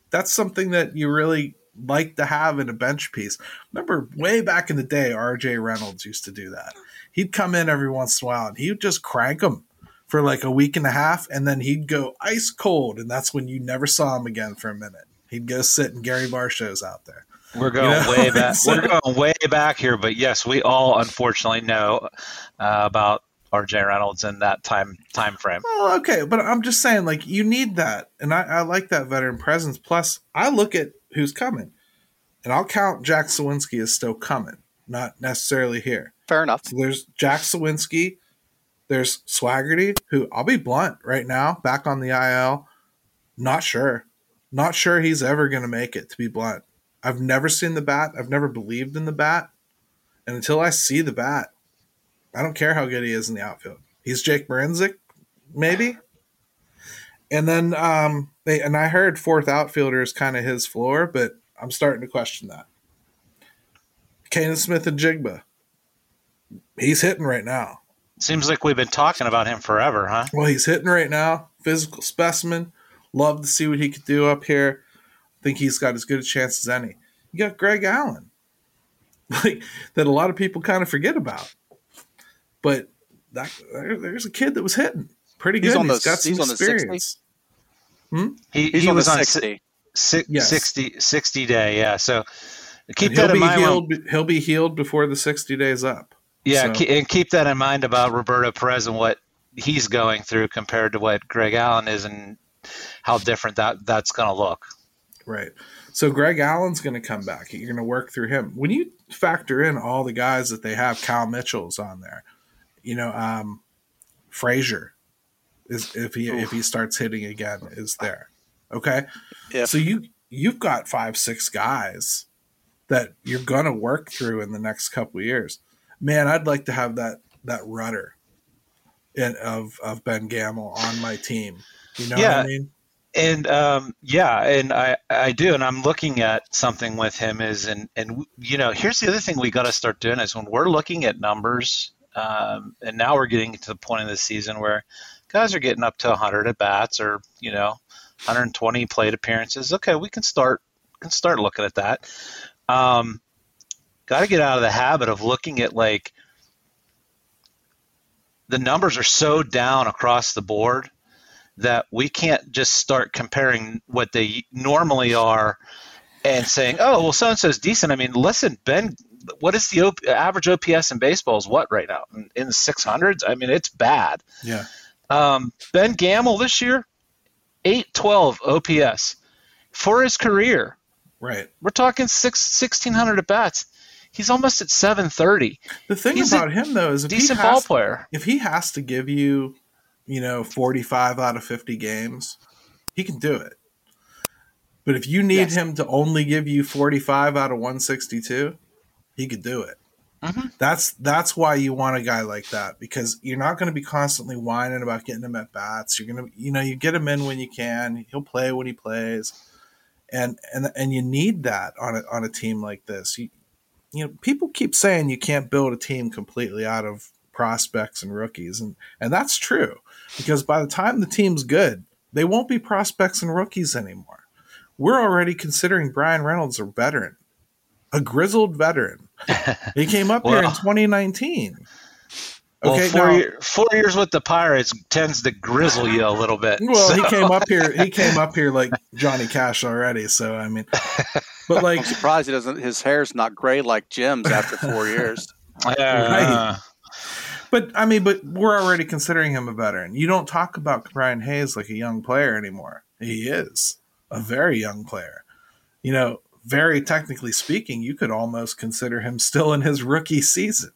That's something that you really like to have in a bench piece. Remember, way back in the day, RJ Reynolds used to do that. He'd come in every once in a while and he would just crank them for like a week and a half, and then he'd go ice cold, and that's when you never saw him again for a minute. He'd go sit in Gary Bar shows out there. We're going You know? way back. So- We're going way back here, but yes, we all unfortunately know uh, about R.J. Reynolds in that time time frame. Well, okay, but I'm just saying, like, you need that, and I, I like that veteran presence. Plus, I look at who's coming, and I'll count Jack Suwinski as still coming, not necessarily here. Fair enough. So there's Jack Suwinski, there's Swaggerty, who I'll be blunt right now, back on the IL. Not sure, not sure he's ever going to make it. To be blunt, I've never seen the bat. I've never believed in the bat, and until I see the bat, I don't care how good he is in the outfield. He's Jake Marisnick, maybe. And then, um, they, and I heard fourth outfielder is kind of his floor, but I'm starting to question that. Canaan Smith-Njigba, he's hitting right now. Seems like we've been talking about him forever, huh? Well, he's hitting right now. Physical specimen. Love to see what he could do up here. Think he's got as good a chance as any. You got Greg Allen, like that. A lot of people kind of forget about, but that there's a kid that was hitting pretty good. He's on he's the- got some he's on the 60? experience. Hmm? He, He's he on was the on 60. si- Yes. 60, 60 day, yeah. So keep he'll that in be mind. when- healed. he'll be healed before the sixty days up. yeah, So- ke- and keep that in mind about Roberto Perez and what he's going through compared to what Greg Allen is, and how different that that's going to look. Right. So Greg Allen's going to come back. You're going to work through him. When you factor in all the guys that they have, Cal Mitchell's on there. You know, um, Frazier is if he if he starts hitting again is there. Okay. If So you you've got five six guys that you're going to work through in the next couple of years. Man, I'd like to have that that rudder in, of of Ben Gamel on my team. You know what Yeah. I mean? And um, yeah, and I, I do, and I'm looking at something with him is, and and you know, here's the other thing we got to start doing is when we're looking at numbers, um, and now we're getting to the point of the season where guys are getting up to 100 at bats or you know 120 plate appearances. Okay, we can start can start looking at that. Um, got to get out of the habit of looking at like the numbers are so down across the board that we can't just start comparing what they normally are and saying, "Oh, well, so and so's decent." I mean, listen, Ben, what is the op- average OPS in baseball? Is what right now in, in the six hundreds? I mean, it's bad. Yeah. Um, ben Gamel this year, eight twelve OPS for his career. Right. We're talking six sixteen hundred at bats. He's almost at seven thirty. The thing He's about him though is if Decent he has, ball player. if he has to give you, you know, forty five out of fifty games, he can do it. But if you need Yes. him to only give you forty five out of one sixty two, he could do it. Mhm. That's that's why you want a guy like that because you're not going to be constantly whining about getting him at bats. You're gonna, you know, you get him in when you can. He'll play when he plays, and and and you need that on a on a team like this. You, you know, people keep saying you can't build a team completely out of prospects and rookies, and and that's true because by the time the team's good, they won't be prospects and rookies anymore. We're already considering Bryan Reynolds a veteran, a grizzled veteran. He came up here in Well- 2019. Well, Okay, four, now- year, four years with the Pirates tends to grizzle you a little bit. Well, So- he came up here. He came up here like Johnny Cash already. So I mean, but like I'm surprised he doesn't. His hair's not gray like Jim's after four years. Yeah. But I mean, but we're already considering him a veteran. You don't talk about Brian Hayes like a young player anymore. He is a very young player. You know, very technically speaking, you could almost consider him still in his rookie season.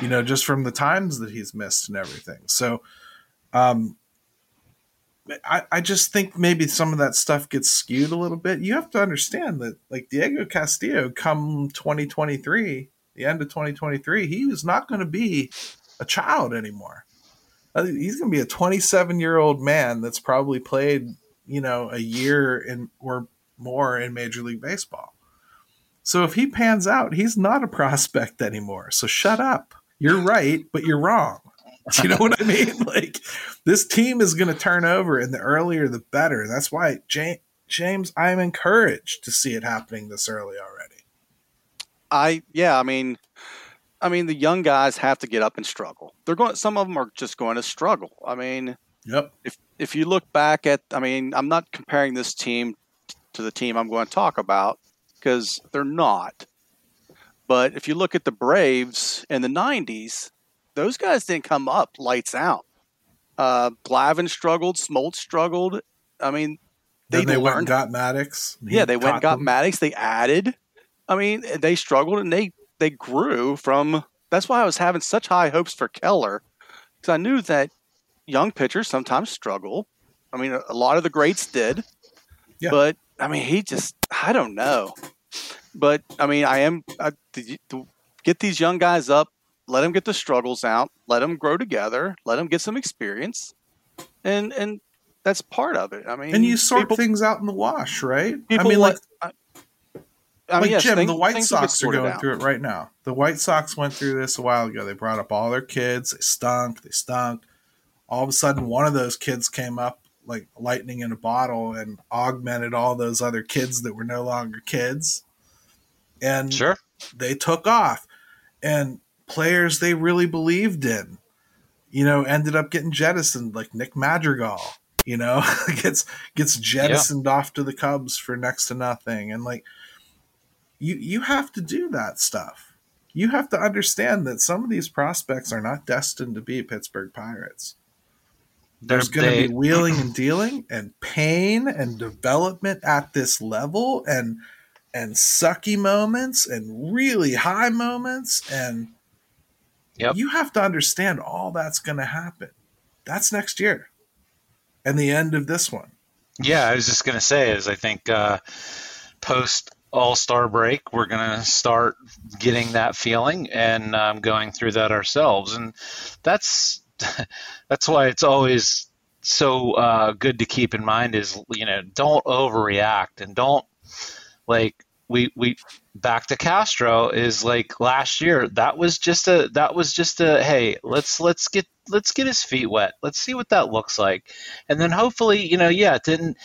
You know, just from the times that he's missed and everything. So, um, I, I just think maybe some of that stuff gets skewed a little bit. You have to understand that, like Diego Castillo, come 2023, the end of 2023, he was not going to be a child anymore. He's going to be a 27 year old man that's probably played, you know, a year in or more in Major League Baseball. So if he pans out, he's not a prospect anymore. So shut up. You're right, but you're wrong. Do you know what I mean? Like this team is going to turn over, and the earlier the better. That's why James, I'm encouraged to see it happening this early already. I yeah, I mean, I mean the young guys have to get up and struggle. They're going. Some of them are just going to struggle. I mean, yep. If if you look back at, I mean, I'm not comparing this team to the team I'm going to talk about because they're not. But if you look at the Braves in the '90s, those guys didn't come up lights out. Uh, Glavine struggled, Smoltz struggled. I mean, they, they went and got Maddux. Yeah, they went and got them. Maddux. They added. I mean, eh, they struggled and they they grew from. That's why I was having such high hopes for Keller because I knew that young pitchers sometimes struggle. I mean, a, lot of the greats did, yeah. but I mean, he just I don't know. But I mean, I am I, to, to get these young guys up, let them get the struggles out, let them grow together, let them get some experience, and and that's part of it. I mean, and you sort people, things out in the wash, right? I mean, like. I, I mean, like yes, Jim, things, the White Sox are going out. through it right now. The White Sox went through this a while ago. They brought up all their kids. They stunk. They stunk. All of a sudden, one of those kids came up like lightning in a bottle and augmented all those other kids that were no longer kids. And sure. they took off. And players they really believed in, you know, ended up getting jettisoned, like Nick Madrigal, you know, gets gets jettisoned yeah. off to the Cubs for next to nothing. And like you you have to do that stuff. You have to understand that some of these prospects are not destined to be Pittsburgh Pirates. There's going to be wheeling and dealing and pain and development at this level and and sucky moments and really high moments and Yep. You have to understand all that's going to happen. That's next year and the end of this one. Yeah, I was just going to say, is I think uh, post All Star break, we're going to start getting that feeling and um, going through that ourselves, and that's that's why it's always so uh, good to keep in mind is you know don't overreact and don't like we we back to Castro is like last year that was just a that was just a hey let's let's get let's get his feet wet. Let's see what that looks like. And then hopefully you know yeah it didn't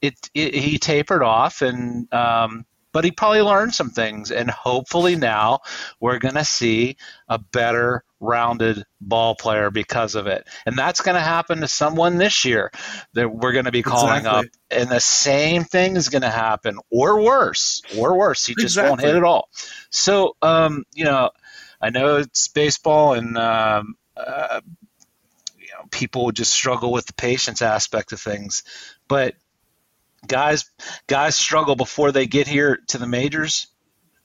it, it he tapered off and um, but he probably learned some things and hopefully now we're going to see a better rounded ball player because of it and that's going to happen to someone this year that we're going to be calling exactly. up and the same thing is going to happen or worse or worse he just exactly. won't hit at all so um, you know i know it's baseball and um, uh, you know people just struggle with the patience aspect of things but guys guys struggle before they get here to the majors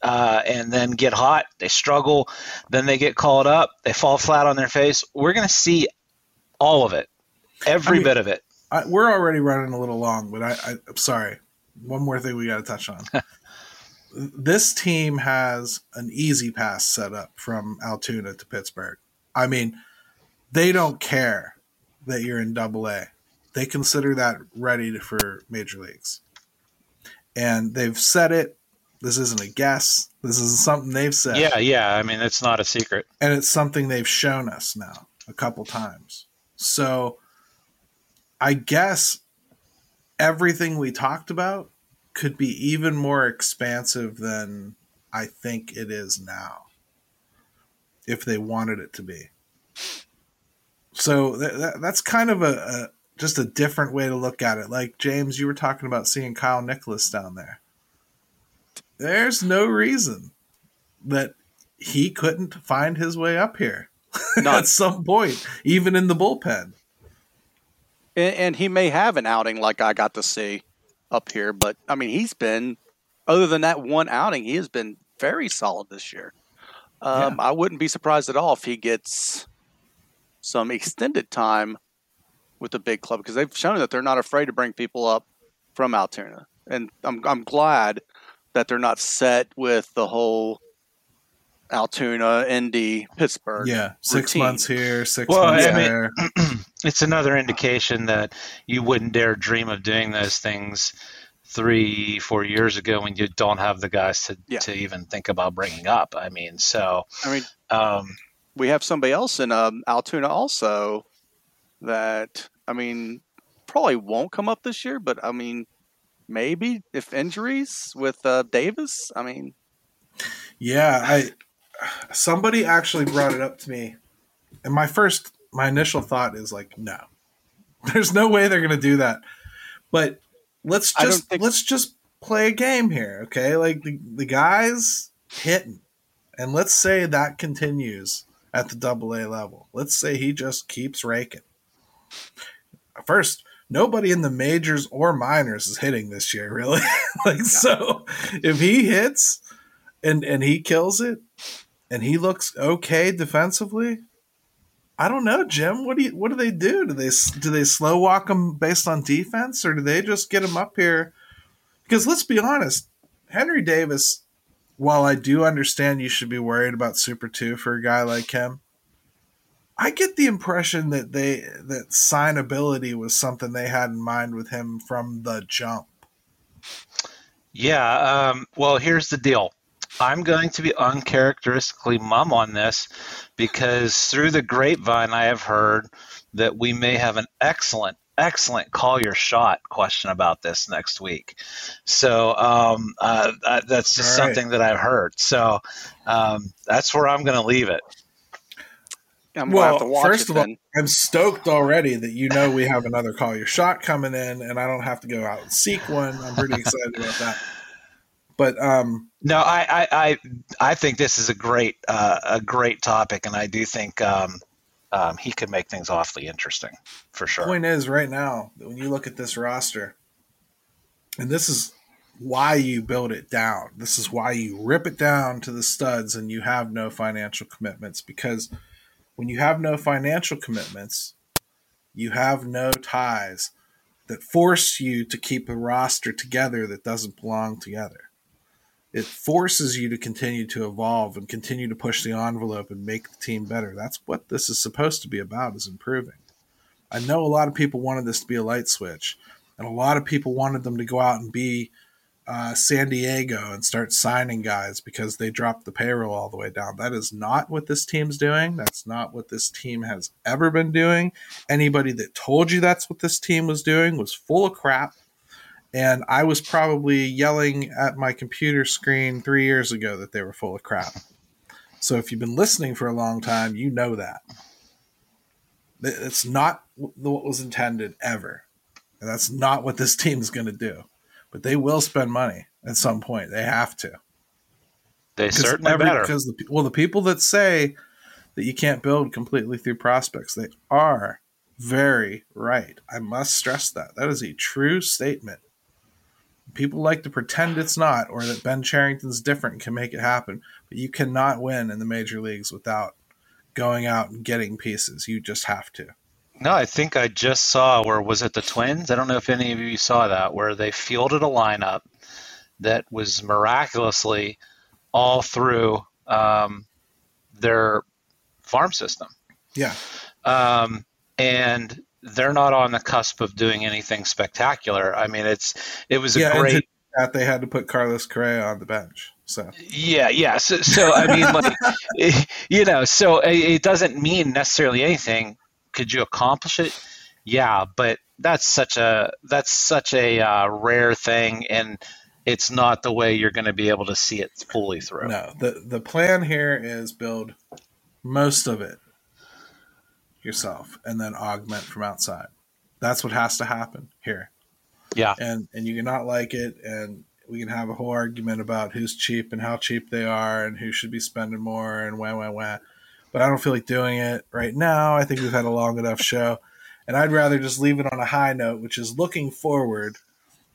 uh, and then get hot. They struggle then they get called up they fall flat on their face. We're going to see all of it every I mean, bit of it. I, we're already running a little long but I, I, am sorry. One more thing we got to touch on. This team has an easy pass set up from altoona to pittsburgh. I mean they don't care that you're in double a they consider that ready for major leagues. And they've said it. This isn't a guess. This is something they've said. Yeah, yeah. I mean, it's not a secret. And it's something they've shown us now a couple times. So I guess everything we talked about could be even more expansive than I think it is now if they wanted it to be. So th- that's kind of a, just a different way to look at it. Like James, you were talking about seeing Kyle Nicolas down there. There's no reason that he couldn't find his way up here at some point, even in the bullpen. And, and, he may have an outing like I got to see up here, but I mean, he's been, other than that one outing, he has been very solid this year. Um, yeah. I wouldn't be surprised at all if he gets some extended time with the big club because they've shown that they're not afraid to bring people up from Altoona, and I'm I'm glad that they're not set with the whole Altoona, Indy, Pittsburgh. Yeah, six routine. months here, six Well, months I mean- there. it's another indication that you wouldn't dare dream of doing those things three, four years ago when you don't have the guys to, Yeah. to even think about bringing up. I mean, so I mean, um, we have somebody else in um, Altoona also that I mean probably won't come up this year, but I mean maybe if injuries with uh, Davis. I mean, Yeah, I somebody actually brought it up to me, and my first, my initial thought is like, no, there's no way they're gonna do that. But let's just think- let's just play a game here, okay? Like the the guys hitting, and let's say that continues at the double A level. Let's say he just keeps raking. First, nobody in the majors or minors is hitting this year, really. like so, if he hits and and he kills it, and he looks okay defensively. I don't know, Jim. What do you what do they do? Do they do they slow walk him based on defense, or do they just get him up here? Because let's be honest, Henry Davis. While I do understand you should be worried about Super Two for a guy like him, I get the impression that they that signability was something they had in mind with him from the jump. Yeah. Um, well, here's the deal. I'm going to be uncharacteristically mum on this because through the grapevine, I have heard that we may have an excellent, excellent call your shot question about this next week. So um, uh, that's just right. something that I've heard. So um, that's where I'm going to leave it. I'm gonna have to watch first it of all, then. I'm stoked already that you know we have another call your shot coming in, and I don't have to go out and seek one. I'm pretty excited about that. But um, No, I, I, I, I think this is a great, uh, a great topic, and I do think um, um, he could make things awfully interesting for sure. The point is, right now, when you look at this roster, and this is why you build it down. This is why you rip it down to the studs, and you have no financial commitments. Because when you have no financial commitments, you have no ties that force you to keep a roster together that doesn't belong together. It forces you to continue to evolve and continue to push the envelope and make the team better. That's what this is supposed to be about is improving. I know a lot of people wanted this to be a light switch, and a lot of people wanted them to go out and be uh, San Diego and start signing guys because they dropped the payroll all the way down. That is not what this team's doing. That's not what this team has ever been doing. Anybody that told you that's what this team was doing was full of crap. And I was probably yelling at my computer screen three years ago that they were full of crap. So if you've been listening for a long time, you know that. It's not what was intended ever. And that's not what this team is going to do. But they will spend money at some point. They have to. They certainly every- better. Because the, well, the people that say that you can't build completely through prospects, they are very right. I must stress that. That is a true statement. People like to pretend it's not, or that Ben Cherington's different and can make it happen. But you cannot win in the major leagues without going out and getting pieces. You just have to. No, I think I just saw where was it the Twins? I don't know if any of you saw that where they fielded a lineup that was miraculously all through um, their farm system, Yeah. um, and they're not on the cusp of doing anything spectacular. I mean, it's it was a yeah, great. that they had to put Carlos Correa on the bench. So Yeah, yeah. So, so I mean, like, it- you know, so it, it doesn't mean necessarily anything. Could you accomplish it? Yeah, but that's such a that's such a uh, rare thing, and it's not the way you're going to be able to see it fully through. no, the the plan here is build most of it yourself and then augment from outside. That's what has to happen here. Yeah, And and you cannot like it and we can have a whole argument about who's cheap and how cheap they are and who should be spending more and wah wah wah. But I don't feel like doing it right now. I think we've had a long enough show. And I'd rather just leave it on a high note, which is looking forward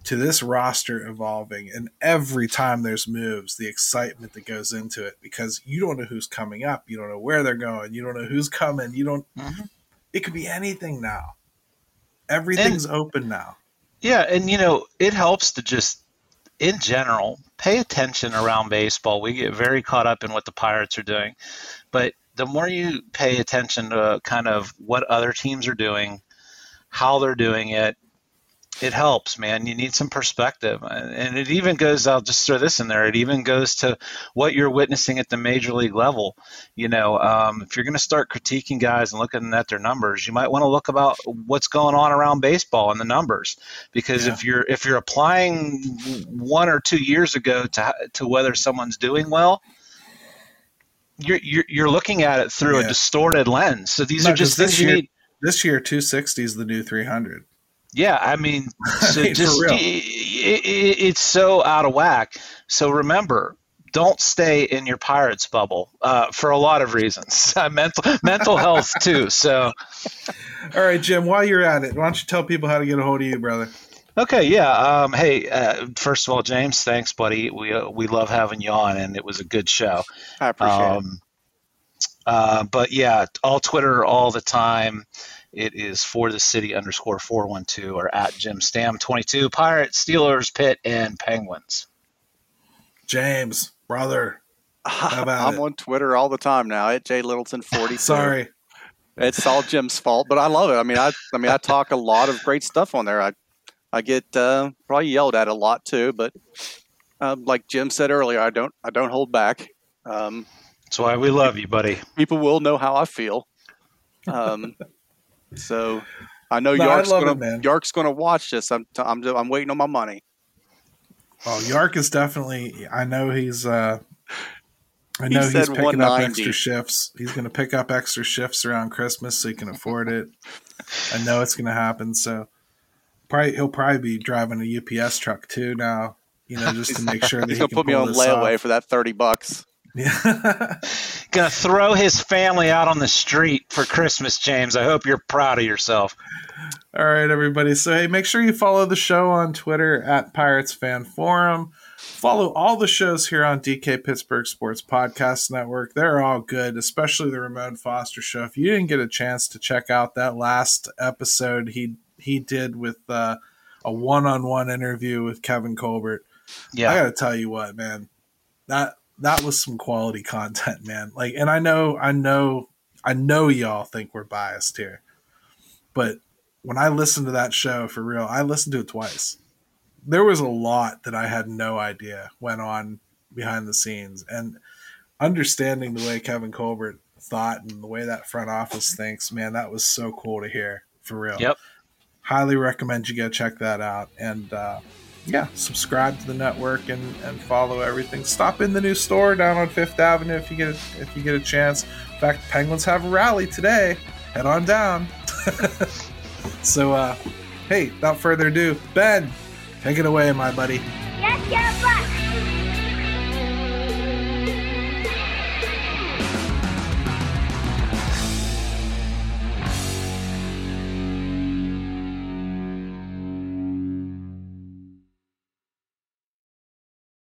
to this roster evolving and every time there's moves, the excitement that goes into it because you don't know who's coming up, you don't know where they're going, you don't know who's coming, you don't Mhm. it could be anything now. Everything's open now. yeah, and you know, it helps to just in general, pay attention around baseball. We get very caught up in what the Pirates are doing, but the more you pay attention to kind of what other teams are doing, how they're doing it, it helps, man. You need some perspective. And it even goes, I'll just throw this in there, it even goes to what you're witnessing at the major league level. You know, um, if you're going to start critiquing guys and looking at their numbers, you might want to look about what's going on around baseball and the numbers. Because yeah. if you're if you're applying one or two years ago to to whether someone's doing well, you're, you're, you're looking at it through yeah. a distorted lens. So these no, are just things year, need. This year, 260 is the new 300. Yeah, I mean, so I mean, just it, it, it's so out of whack. So remember, don't stay in your pirates bubble uh, for a lot of reasons. mental mental health too. So, all right, Jim, while you're at it, why don't you tell people how to get a hold of you, brother? Okay, yeah. Um, hey, uh, first of all, James, thanks, buddy. We uh, we love having you on, and it was a good show. I appreciate um, it. Uh, but yeah, all Twitter all the time. It is for the city underscore four one two or at Jim Stam twenty two. Pirates, Steelers, Pitt, and Penguins. James, brother, I'm it? on Twitter all the time now at Jay Littleton forty. Sorry, it's all Jim's fault, but I love it. I mean, I I mean, I talk a lot of great stuff on there. I I get uh, probably yelled at a lot too, but um, like Jim said earlier, I don't I don't hold back. Um, That's why we love you, buddy. People will know how I feel. Um, so I know no, Yark's gonna Yark's gonna watch this. I'm t- I'm I'm waiting on my money. Well, Yark is definitely. I know he's. Uh, I know he he's picking up extra shifts. He's going to pick up extra shifts around Christmas so he can afford it. I know it's going to happen. So probably he'll probably be driving a UPS truck too now. You know, just to make sure that he's he gonna put me on layaway off. for that thirty bucks. Yeah. gonna throw his family out on the street for Christmas, James. I hope you're proud of yourself. All right, everybody. So hey, make sure you follow the show on Twitter at Pirates Fan Forum. Follow all the shows here on DK Pittsburgh Sports Podcast Network. They're all good, especially the Ramon Foster show. If you didn't get a chance to check out that last episode he he did with uh, a one-on-one interview with Kevin Colbert. Yeah, I got to tell you what, man, that that was some quality content, man. Like, and I know, I know, I know y'all think we're biased here, but when I listened to that show for real, I listened to it twice. There was a lot that I had no idea went on behind the scenes, and understanding the way Kevin Colbert thought and the way that front office thinks, man, that was so cool to hear for real. Yep highly recommend you go check that out. And uh, yeah, subscribe to the network and, and follow everything. Stop in the new store down on Fifth Avenue if you get a, if you get a chance. In fact, Penguins have a rally today. Head on down. so, uh, hey, without further ado, Ben, take it away, my buddy.